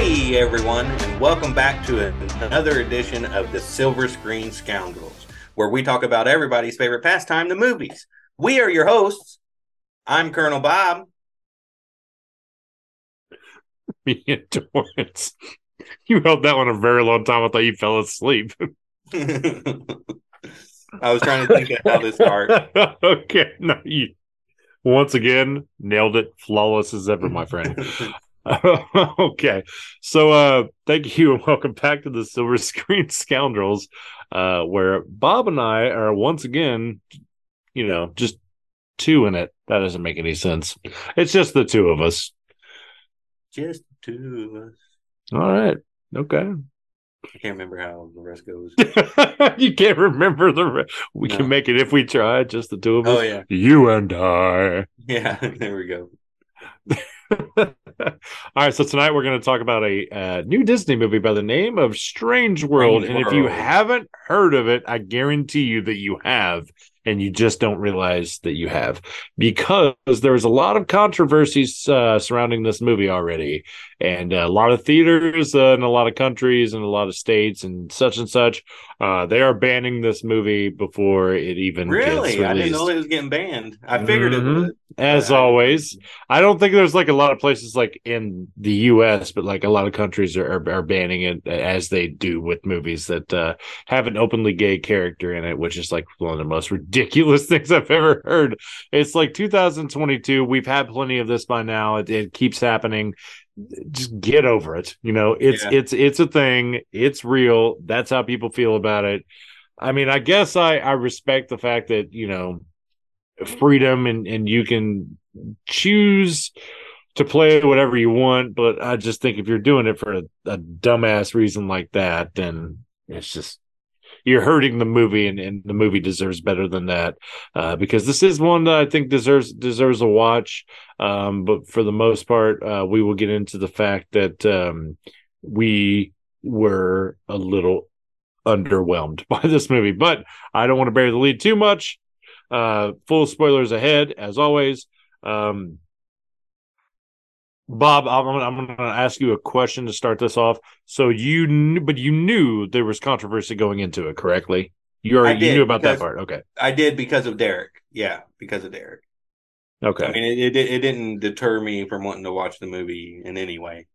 Hey everyone, and welcome back to another edition of the Silver Screen Scoundrels, where we talk about everybody's favorite pastime, the movies. We are your hosts. I'm Colonel Bob. Me and Torrance. You held that one a very long time. I thought you fell asleep. I was trying to think of how this starts. okay, no, you once again nailed it, flawless as ever, my friend. okay, so uh, thank you and welcome back to the Silver Screen Scoundrels, uh, where Bob and I are once again, you know, just two in it. That doesn't make any sense. It's just the two of us. Just two of us. All right. Okay. I can't remember how the rest goes. you can't remember the. Re- we No. can make it if we try. Just the two of us. Oh yeah, You and I. yeah. There we go. All right, so tonight we're going to talk about a uh, new Disney movie by the name of Strange World. Strange and if you haven't heard of it, I guarantee you that you have, and you just don't realize that you have because there's a lot of controversies uh, surrounding this movie already, and a lot of theaters uh, in a lot of countries and a lot of states and such and such. Uh, they are banning this movie before it even gets Really, I didn't know it was getting banned. I figured Mhm. it. As always, I don't think there's like a lot of places like in the U.S., but like a lot of countries are are, are banning it as they do with movies that uh, have an openly gay character in it, which is like one of the most ridiculous things I've ever heard. It's like 2022. We've had plenty of this by now. It, it keeps happening. Just get over it. You know, it's Yeah. it's it's a thing. It's real. That's how people feel about it. I mean, I guess I I respect the fact that you know freedom and and you can choose to play whatever you want but i just think if you're doing it for a, a dumbass reason like that then it's just you're hurting the movie and, and the movie deserves better than that. Uh, because this is one that i think deserves deserves a watch. Um, but for the most part uh, we will get into the fact that um, we were a little underwhelmed by this movie but i don't want to bury the lead too much. Uh, full spoilers ahead, as always. Um, Bob, I'm, gonna- I'm going to ask you a question to start this off. So you knew, but you knew there was controversy going into it, correctly? You already you knew about that part. Okay. I did because of Derek. Yeah, because of Derek. Okay. I mean, it, it it didn't deter me from wanting to watch the movie in any way.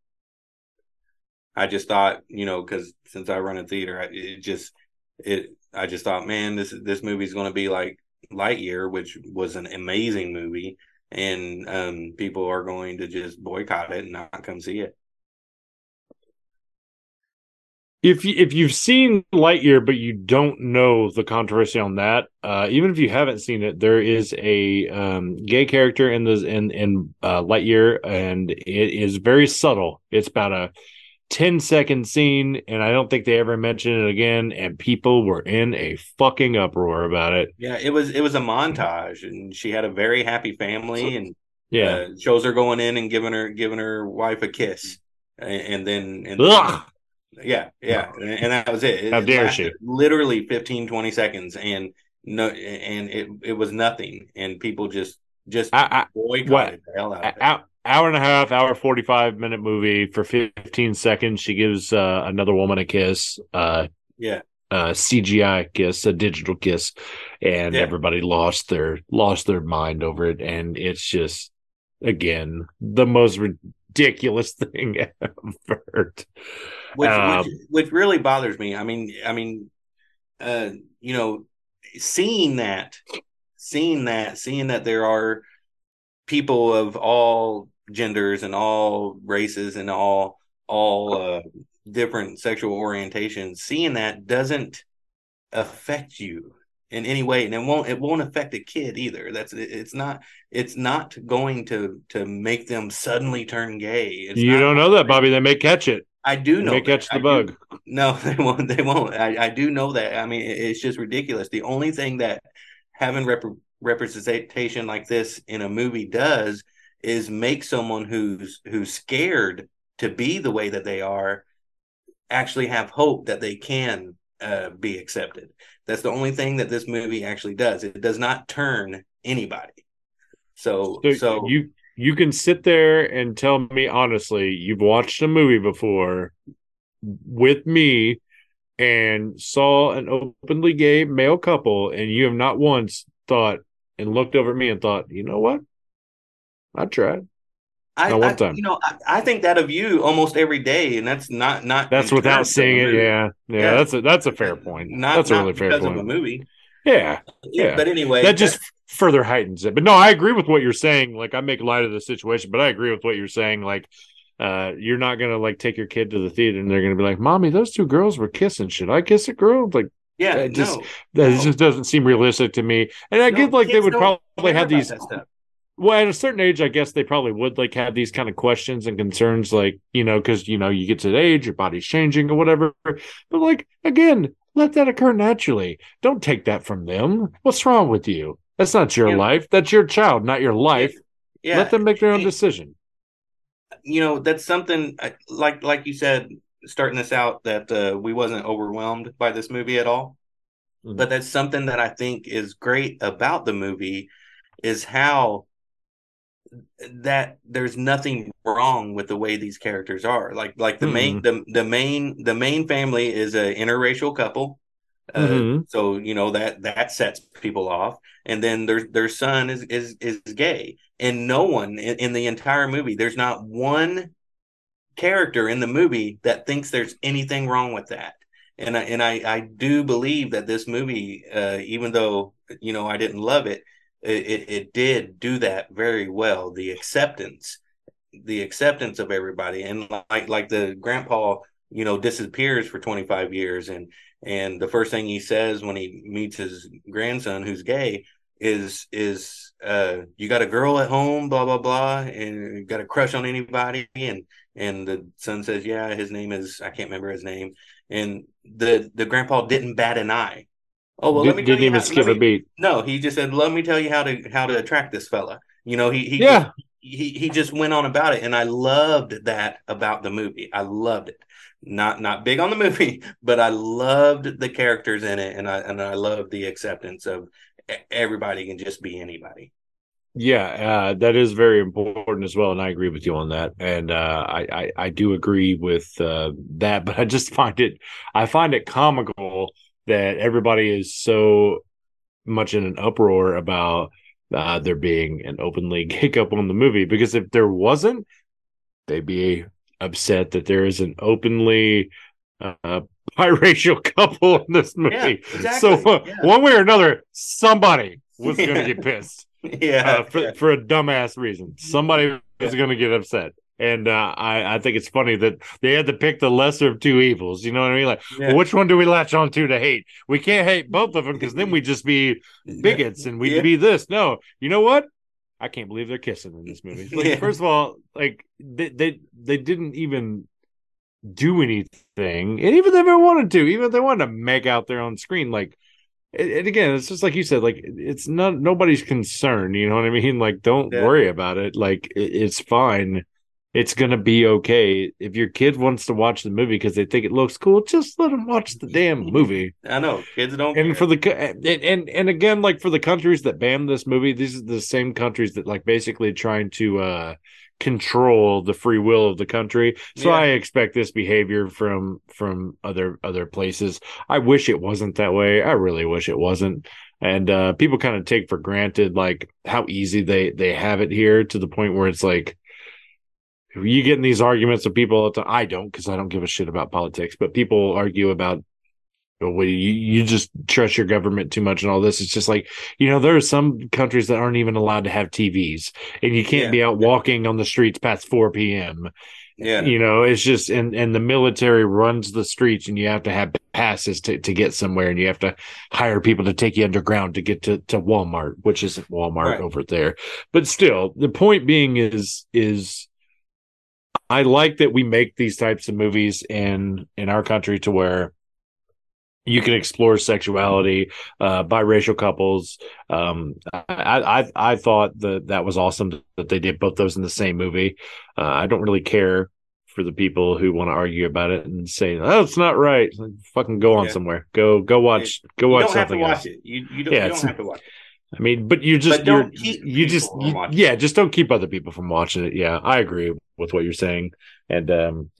I just thought, you know, because since I run a theater, I, it just it. I just thought, man, this this movie's going to be like Lightyear, which was an amazing movie, and um, people are going to just boycott it and not come see it. if you, if you've seen Lightyear but you don't know the controversy on that, uh, even if you haven't seen it, there is a um, gay character in the in in uh, Lightyear, and it is very subtle. It's about a 10 second scene, and I don't think they ever mentioned it again. And people were in a fucking uproar about it. Yeah, it was it was a montage, and she had a very happy family, and Yeah, uh, shows her going in and giving her giving her wife a kiss, and, and then and Ugh. yeah, yeah, and, and that was it. It How dare lasted Literally 15, 20 seconds, and no, and it it was nothing, and people just just I- I- boycotted what? the hell out of it. hour, hour and a half, hour forty five minute movie for fifteen seconds. She gives uh, another woman a kiss. Uh, Yeah, uh CGI kiss, a digital kiss, and Yeah. everybody lost their lost their mind over it. And it's just again the most ridiculous thing ever. which, Um, which which really bothers me. I mean, I mean, uh, you know, seeing that, seeing that, seeing that there are people of all genders and all races and all all uh, different sexual orientations, seeing that doesn't affect you in any way, and it won't it won't affect a kid either. That's it's not it's not going to to make them suddenly turn gay. It's you don't know that, Bobby. They may catch it. I do They know may that. catch the I do- bug. no, they won't. They won't. I, I do know that. I mean, it's just ridiculous. The only thing that having rep- representation like this in a movie does is make someone who's who's scared to be the way that they are actually have hope that they can uh, be accepted. That's the only thing that this movie actually does. It does not turn anybody. So, So, so you you can sit there and tell me honestly you've watched a movie before with me and saw an openly gay male couple and you have not once thought and looked over at me and thought, you know what? I tried. I, Not one I- you know, I, I think that of you almost every day, and that's not not. That's without seeing it. Yeah, yeah. Yeah. That's a that's a fair point. Not that's a really fair point. of a movie. Yeah, Yeah. But anyway, that just further heightens it. But no, I agree with what you're saying. Like I make light of the situation, but I agree with what you're saying. Like uh you're not gonna like take your kid to the theater and they're gonna be like, Mommy, those two girls were kissing. Should I kiss a girl? Like yeah, it just- no, that No. just doesn't seem realistic to me. And I no, get like they would probably have these. Well at a certain age i guess they probably would like have these kind of questions and concerns like you know because you know you get to the age your body's changing or whatever. But like again let that occur naturally. Don't take that from them. What's wrong with you? That's not your Yeah. life. That's your child not your life. Yeah, let them make their own decision. you know that's something uh, like like you said starting this out that uh, we wasn't overwhelmed by this movie at all. Mhm. but that's something that i think is great about the movie is how that there's nothing wrong with the way these characters are. Like like the main the, the main the main family is a interracial couple uh, Mhm. so you know that that sets people off. And then their their son is is is gay. And no one in, in the entire movie there's not one character in the movie that thinks there's anything wrong with that. And I, and I, I do believe that this movie uh, even though you know I didn't love it it, it did do that very well the acceptance the acceptance of everybody. And like like the grandpa you know disappears for 25 years. And and the first thing he says when he meets his grandson who's gay is is uh you got a girl at home blah blah blah and got a crush on anybody? And and the son says yeah his name is i can't remember his name. And the the grandpa didn't bat an eye oh well let Did, me you even how, skip let a beat. No he just said let me tell you how to how to attract this fella. You know he he yeah. he he just went on about it and i loved that about the movie. I loved it. Not not big on the movie but i loved the characters in it and i and i loved the acceptance of everybody can just be anybody. Yeah, uh, that is very important as well, and I agree with you on that. And uh, I, I I do agree with uh, that, but I just find it I find it comical that everybody is so much in an uproar about uh, there being an openly gay couple in the movie. Because if there wasn't, they'd be upset that there is an openly uh, biracial couple in this movie. Yeah, exactly. So uh, Yeah. one way or another, somebody was going to get pissed yeah uh, for, for a dumbass reason. Somebody was going to get upset. And uh, I, I think it's funny that they had to pick the lesser of two evils. You know what I mean? Like, yeah. well, which one do we latch on to to hate? We can't hate both of them because then we'd just be bigots and we'd Yeah. be this. No, you know what? I can't believe they're kissing in this movie. Like, Yeah. First of all, like they, they they didn't even do anything, and even if they wanted to, even if they wanted to make out their own screen, like and again, it's just like you said, like it's not nobody's concern. You know what I mean? Like, don't Yeah. worry about it. Like, it, it's fine. It's gonna be okay. If your kid wants to watch the movie because they think it looks cool, just let them watch the damn movie. i know kids don't And care. for the and, and and again, like for the countries that banned this movie, these are the same countries that like basically trying to uh control the free will of the country. So Yeah. I expect this behavior from from other other places. I wish it wasn't that way. I really wish it wasn't. And uh people kind of take for granted like how easy they they have it here to the point where it's like you get in these arguments with people. I don't because I don't give a shit about politics, but people argue about oh, well, you, you just trust your government too much and all this. It's just like, you know, there are some countries that aren't even allowed to have TVs and you can't Yeah. be out walking on the streets past 4 p.m. yeah You know, it's just, and, and the military runs the streets and you have to have passes to, to get somewhere and you have to hire people to take you underground to get to, to Walmart, which isn't Walmart Right. over there. But still, the point being is, is, I like that we make these types of movies in in our country to where you can explore sexuality, uh, biracial couples. Um, I, I I thought that that was awesome that they did both those in the same movie. Uh, I don't really care for the people who want to argue about it and say, "Oh, it's not right." Like, fucking go on Yeah. somewhere. Go go watch go you watch don't have to something watch else. it you, you don't, Yeah, you don't have to watch it I mean, but you just But don't you're, keep you just you- yeah, just don't keep other people from watching it. Yeah, I agree with what you're saying. And um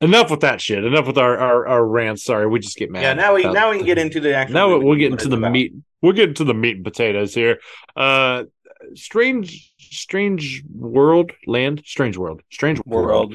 enough with that shit. Enough with our our, our rants. Sorry, we just get mad. Yeah, now we now we can get into the actual. now movie, we'll get into the about. meat. We'll get into the meat and potatoes here. Uh strange strange world land strange world strange world world.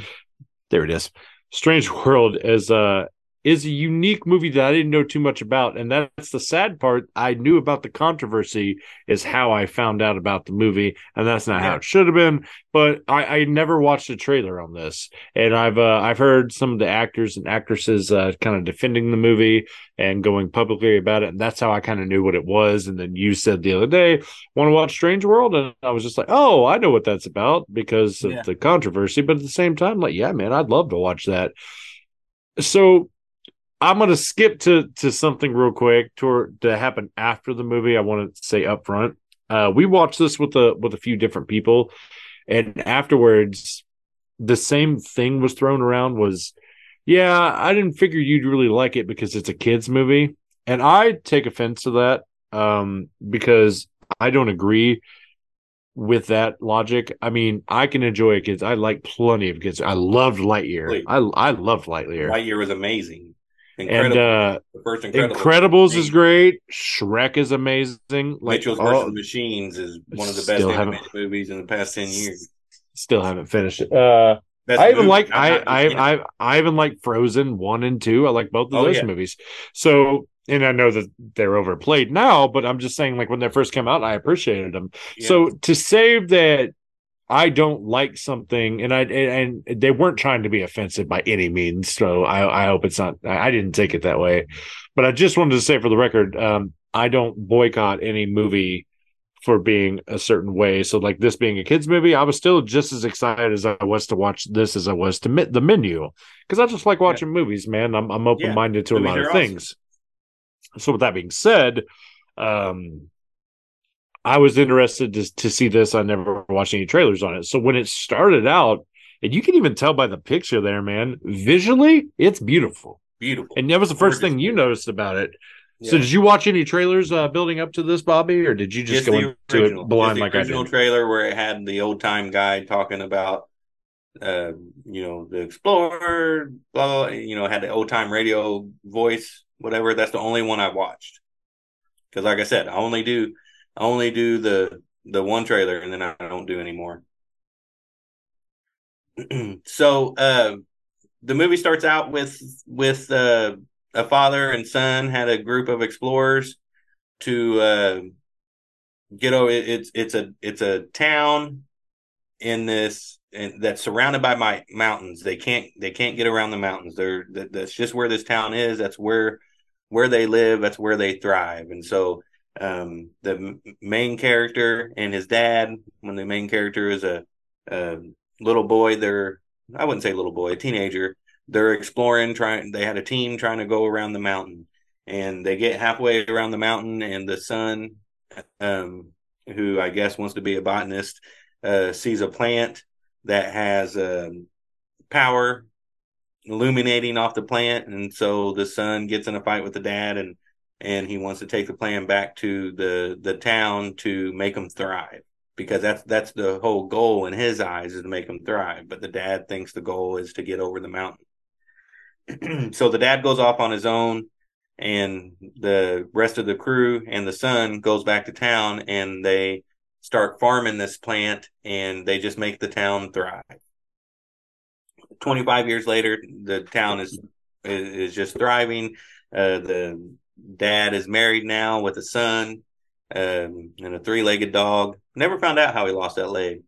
there it is. Strange World is uh is a unique movie that I didn't know too much about, and that's the sad part. I knew about the controversy is how I found out about the movie, and that's not how it should have been. But I, I never watched a trailer on this, and I've uh, I've heard some of the actors and actresses uh, kind of defending the movie and going publicly about it, and that's how I kind of knew what it was. And then you said the other day, "Want to watch Strange World?" and I was just like, "Oh, I know what that's about because of Yeah. the controversy." But at the same time, like, yeah, man, I'd love to watch that. So I'm gonna skip to to something real quick to to happen after the movie. I want to say up front. Uh, we watched this with a with a few different people, and afterwards, the same thing was thrown around. Was yeah, I didn't figure you'd really like it because it's a kids movie, and I take offense to that um, because I don't agree with that logic. I mean, I can enjoy kids. I like plenty of kids. I loved Lightyear. Wait. I I loved Lightyear. Lightyear was amazing. And uh the first Incredible. Incredibles is great. Shrek is amazing. Like Mitchells versus Machines is one of the best animated movies in the past ten years. still haven't finished it. Uh I even like I I I I even like Frozen one and two. I like both of Oh, those yeah. movies. So and I know that they're overplayed now, but I'm just saying like when they first came out, I appreciated them. Yeah. So to save that I don't like something, and I and, they weren't trying to be offensive by any means. So I, I hope it's not. I didn't take it that way, but I just wanted to say for the record, um, I don't boycott any movie for being a certain way. So like this being a kids movie, I was still just as excited as I was to watch this as I was to mit the menu because I just like watching movies, man. I'm I'm open minded to a lot of awesome. things. So with that being said, um, I was interested to to see this. I never watched any trailers on it. So when it started out, and you can even tell by the picture there, man, visually it's beautiful. beautiful. And that was the first Gorgeous thing you noticed about it. So did you watch any trailers uh, building up to this, Bobby, or did you just go into original, it blind just the like I original did? trailer where it had the old time guy talking about, uh, you know, the explorer, blah, blah, you know, had the old time radio voice, whatever. That's the only one I watched. Because, like I said, I only do, Only do the the one trailer, and then I don't do any more. so, uh, the movie starts out with with uh, a father and son had a group of explorers to uh, get over. it- It's it's a it's a town in this and that's surrounded by my mountains. They can't they can't get around the mountains. They're that, that's just where this town is. That's where where they live. That's where they thrive. And so um, the main character and his dad, when the main character is a, a little boy, they're I wouldn't say little boy, a teenager. They're exploring, trying. They had a team trying to go around the mountain, and they get halfway around the mountain, and the son, um, who I guess wants to be a botanist, uh, sees a plant that has um, power illuminating off the plant, and so the son gets in a fight with the dad, and and he wants to take the plant back to the the town to make them thrive because that's that's the whole goal in his eyes is to make them thrive. But the dad thinks the goal is to get over the mountain. so the dad goes off on his own and the rest of the crew and the son goes back to town and they start farming this plant and they just make the town thrive 25 years later the town is is, is just thriving uh, the dad is married now with a son um, and a three-legged dog never found out how he lost that leg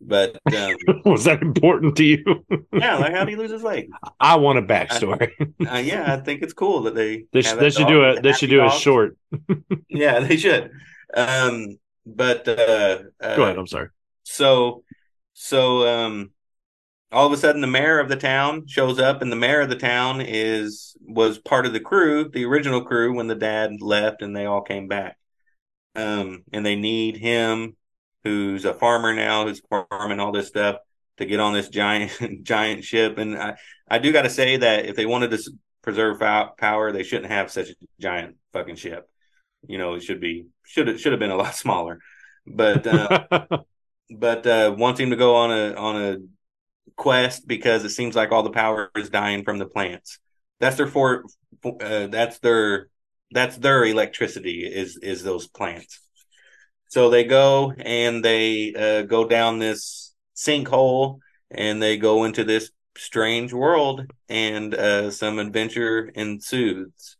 but um, Was that important to you? yeah like how did he lose his leg I want a backstory. uh, yeah i think it's cool that they They, should they should do a they should do a short. yeah they should um but uh, uh Go ahead. I'm sorry. so so um all of a sudden the mayor of the town shows up and the mayor of the town is was part of the crew the original crew when the dad left and they all came back. Um and they need him who's a farmer now who's farming all this stuff to get on this giant giant ship. And i i do got to say that if they wanted to preserve pow- power they shouldn't have such a giant fucking ship. You know, it should be should have should have been a lot smaller, but uh, but uh, wants him to go on a on a quest because it seems like all the power is dying from the plants. That's their for uh, that's their that's their electricity is is those plants. So they go and they uh, go down this sinkhole and they go into this strange world and uh, some adventure ensues.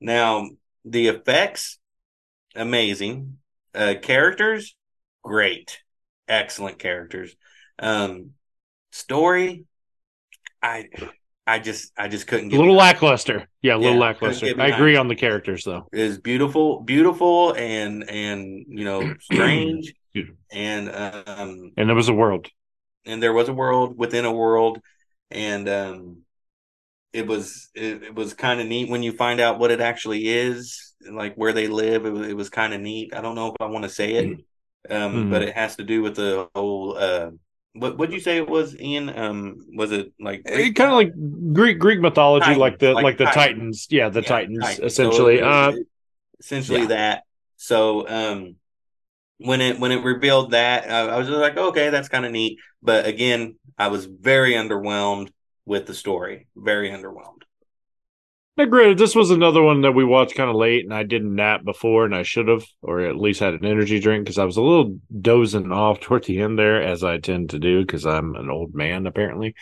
Now the effects amazing, uh, characters great, excellent characters. Um, story, I I just I just couldn't get a little lackluster. Yeah, a little yeah, lackluster. I agree on the characters though. Is beautiful, beautiful, and and you know strange, and um and there was a world, and there was a world within a world, and um it was it, it was kind of neat when you find out what it actually is, like where they live. It was, it was kind of neat. I don't know if I want to say it, um, mm-hmm. but it has to do with the whole. Uh, what would you say it was Ian? Um, was it like kind of like Greek Greek mythology, like the like, like the Titans. Titans. Yeah, the yeah, Titans, Titans, essentially. So uh, essentially yeah. that. So um, when it when it revealed that, I, I was just like, okay, that's kind of neat. But again, I was very underwhelmed with the story. Very underwhelmed. Now, granted, this was another one that we watched kind of late, and I didn't nap before, and I should have, or at least had an energy drink because I was a little dozing off toward the end there, as I tend to do because I'm an old man apparently.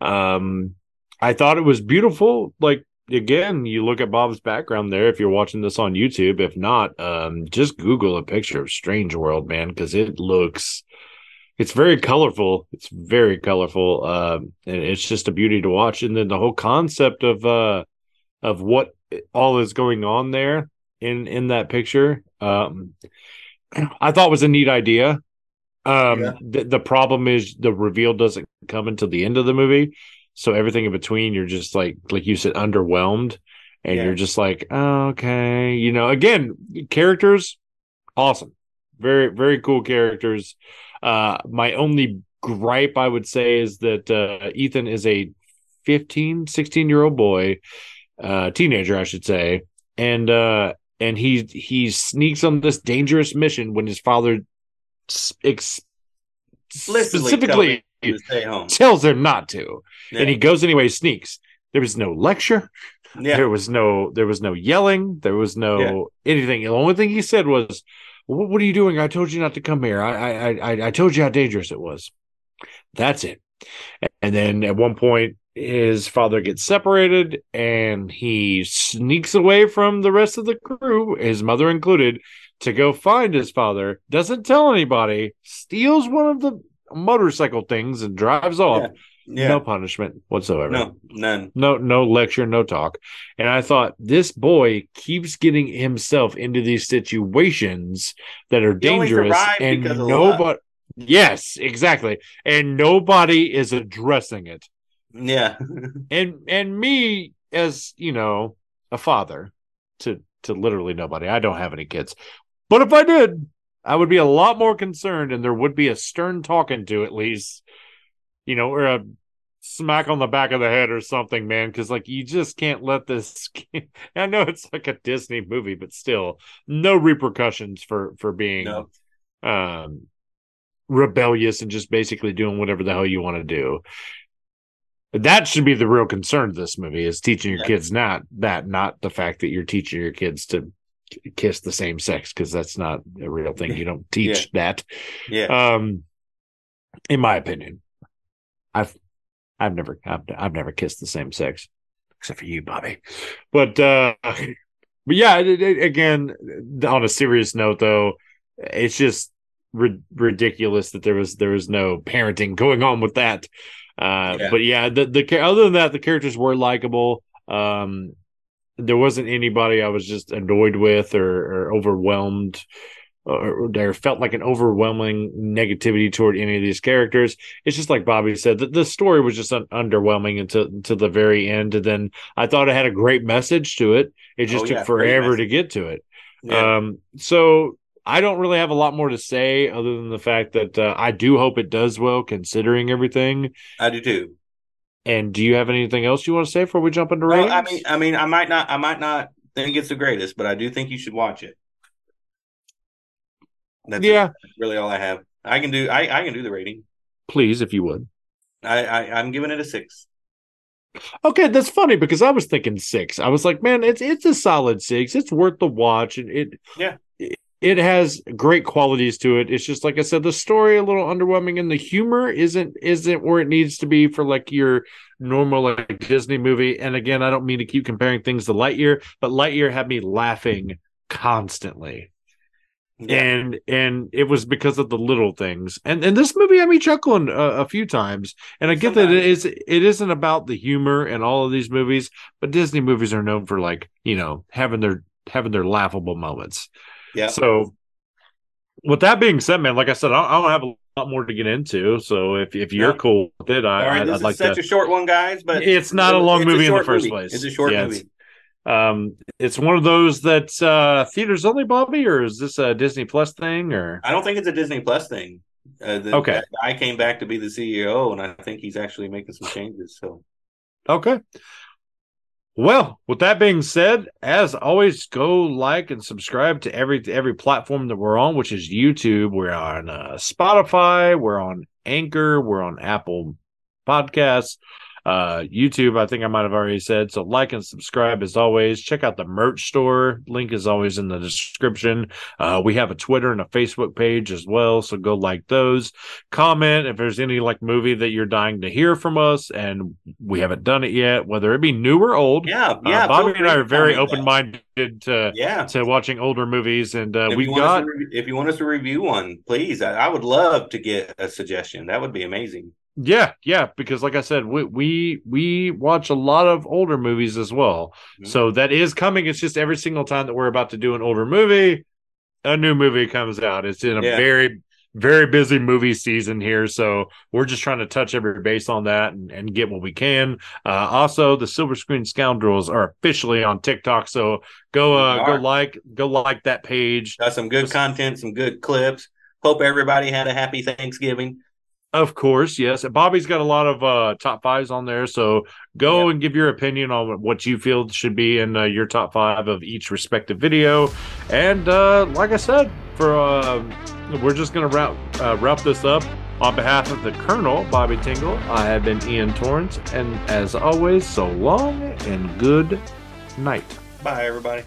Um, I thought it was beautiful. Like again, you look at Bob's background there. If you're watching this on YouTube, if not, um, just Google a picture of Strange World, man, because it looks. It's very colorful. It's very colorful. Uh, and it's just a beauty to watch. And then the whole concept of uh, of what all is going on there in in that picture. Um i thought was a neat idea. Um yeah. the, the problem is the reveal doesn't come until the end of the movie. So everything in between you're just like like you said underwhelmed. And yeah. you're just like oh, okay you know again characters awesome. Very very cool characters. Uh my only gripe i would say is that uh ethan is a 15 16 year old boy uh, teenager, I should say, and uh, and he he sneaks on this dangerous mission when his father ex- specifically tells him not to, yeah. and he goes anyway. Sneaks. There was no lecture. Yeah. There was no there was no yelling. There was no yeah. anything. The only thing he said was, "What are you doing? I told you not to come here. I I I, I told you how dangerous it was." That's it. And then at one point, his father gets separated and he sneaks away from the rest of the crew, his mother included, to go find his father. Doesn't tell anybody, steals one of the motorcycle things and drives off. Yeah. Yeah. No punishment whatsoever. No, none. No, no lecture, no talk. And I thought this boy keeps getting himself into these situations that are he dangerous, and nobody. Yes, exactly. And nobody is addressing it. Yeah. and and me as, you know, a father to to literally nobody. I don't have any kids. But if I did, I would be a lot more concerned and there would be a stern talking to at least, you know, or a smack on the back of the head or something, man, because like you just can't let this. I know it's like a Disney movie, but still, no repercussions for for being no. um rebellious and just basically doing whatever the hell you want to do that should be the real concern of this movie is teaching your yeah. kids not that not the fact that you're teaching your kids to kiss the same sex because that's not a real thing. You don't teach yeah. that. Yeah. Um in my opinion i've i've never I've, I've never kissed the same sex except for you bobby. But uh but yeah it, it, again on a serious note though it's just ri- ridiculous that there was there was no parenting going on with that uh, yeah. But yeah, the the other than that, the characters were likable. Um, there wasn't anybody I was just annoyed with or, or overwhelmed or there felt like an overwhelming negativity toward any of these characters. It's just like Bobby said that the story was just un- underwhelming until until the very end. And then I thought it had a great message to it. It just oh, took yeah, forever to get to it. Yeah. Um, so I don't really have a lot more to say other than the fact that uh, I do hope it does well considering everything. I do too. And do you have anything else you want to say before we jump into ratings? Well, I mean, I mean, I might not, I might not think it's the greatest, but I do think you should watch it. That's yeah, That's really all I have. I can do. I I can do the rating. please, if you would. I, I I'm giving it a six. Okay, that's funny because I was thinking six. I was like, man, it's it's a solid six. It's worth the watch, and it Yeah. It, has great qualities to it. It's just like I said, the story a little underwhelming, and the humor isn't isn't where it needs to be for like your normal like Disney movie. And again, I don't mean to keep comparing things to Lightyear, but Lightyear had me laughing constantly Yeah. and and it was because of the little things and and this movie had me chuckling a, a few times and i get that it is it isn't about the humor and all of these movies but disney movies are known for like you know having their having their laughable moments yeah. so with that being said man like i said i, I don't have a lot more to get into so if if you're Yeah. cool with it i all right. I'd, This I'd is like such to a short one, guys. But It's not a long movie in the first movie. place. It's a short Yeah, it's- movie. um it's one of those that uh theaters only bobby or is this a disney plus thing or I don't think it's a Disney Plus thing. Uh, the, Okay. Iger came back to be the CEO, and I think he's actually making some changes. So Okay. Well, with that being said, as always, go like and subscribe to every every platform that we're on, which is YouTube. We're on uh, Spotify. We're on Anchor. We're on Apple Podcasts. Uh, YouTube, I think I might have already said. So like and subscribe as always. Check out the merch store. Link is always in the description. Uh, we have a Twitter and a Facebook page as well. So go like those comment if there's any like movie that you're dying to hear from us and we haven't done it yet whether it be new or old yeah, uh, yeah. bobby and i are very open-minded to Yeah. to watching older movies and uh, if we've you want us got to re- if you want us to review one, please. I, I would love to get a suggestion. That would be amazing. Yeah yeah because like i said we we we watch a lot of older movies as well Mhm. so that is coming it's just every single time that we're about to do an older movie a new movie comes out it's in a Yeah. very very busy movie season here so we're just trying to touch every base on that and, and get what we can uh also the silver screen scoundrels are officially on tiktok so go uh go like go like that page Got some good content, some good clips. Hope everybody had a happy Thanksgiving. Of course, yes. Bobby's got a lot of uh, top fives on there, so go Yeah. and give your opinion on what you feel should be in uh, your top five of each respective video. And uh, like I said, for uh, we're just gonna wrap uh, wrap this up. On behalf of the Colonel Bobby Tingle, I have been Ian Torrance, and as always, so long and good night. Bye, everybody.